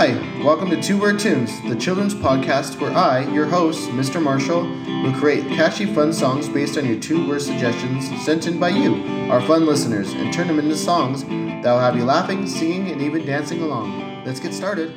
Hi, welcome to Two Word Tunes, the children's podcast where I, your host, Mr. Marshall, will create catchy, fun songs based on your two word suggestions sent in by you, our fun listeners, and turn them into songs that will have you laughing, singing, and even dancing along. Let's get started.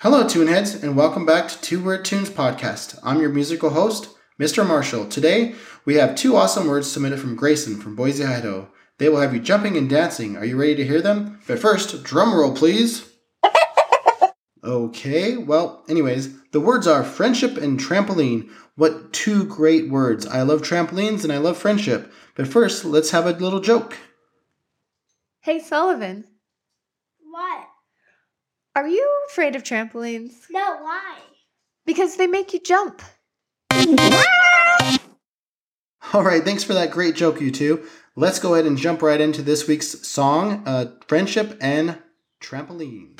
Hello, Tuneheads, and welcome back to Two Word Tunes podcast. I'm your musical host, Mr. Marshall. Today, we have two awesome words submitted from Grayson from Boise, Idaho. They will have you jumping and dancing. Are you ready to hear them? But first, drum roll, please. Okay, well, anyways, the words are friendship and trampoline. What two great words. I love trampolines and I love friendship. But first, let's have a little joke. Hey, Sullivan, What? are you afraid of trampolines? No, why? Because they make you jump. All right, thanks for that great joke, you two. Let's go ahead and jump right into this week's song, uh, Friendship and Trampoline.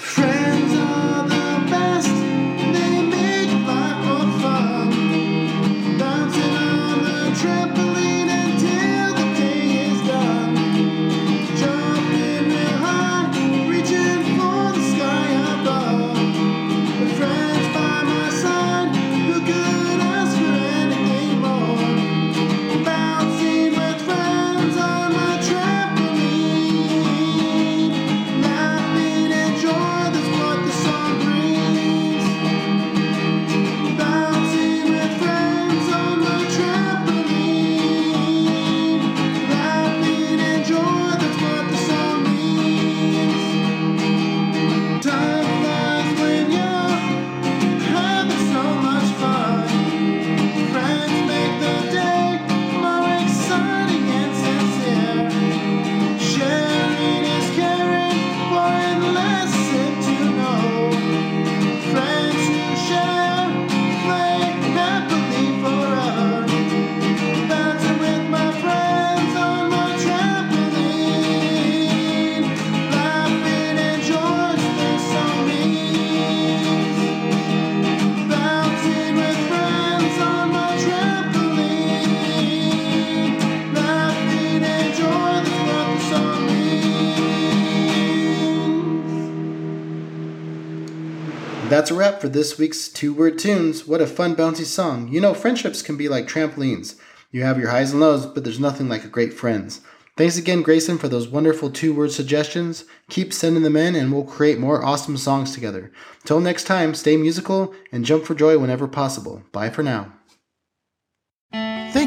That's a wrap for this week's Two Word Tunes. What a fun, bouncy song. You know, friendships can be like trampolines. You have your highs and lows, but there's nothing like a great friends. Thanks again, Grayson, for those wonderful two word suggestions. Keep sending them in, and we'll create more awesome songs together. Till next time, stay musical and jump for joy whenever possible. Bye for now.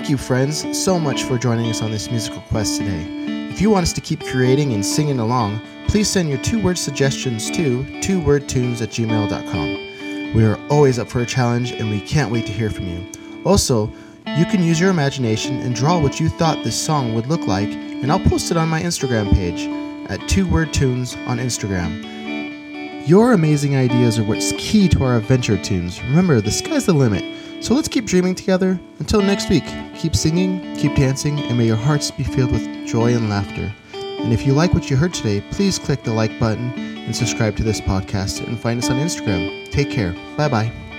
Thank you, friends, so much for joining us on this musical quest today. If you want us to keep creating and singing along, please send your two word suggestions to twowordtunes at gmail.com. We are always up for a challenge and we can't wait to hear from you. Also, you can use your imagination and draw what you thought this song would look like, and I'll post it on my Instagram page at Two Word Tunes on Instagram. Your amazing ideas are what's key to our adventure tunes. Remember, the sky's the limit. So let's keep dreaming together. Until next week, keep singing, keep dancing, and may your hearts be filled with joy and laughter. And if you like what you heard today, please click the like button and subscribe to this podcast and find us on Instagram. Take care. Bye bye.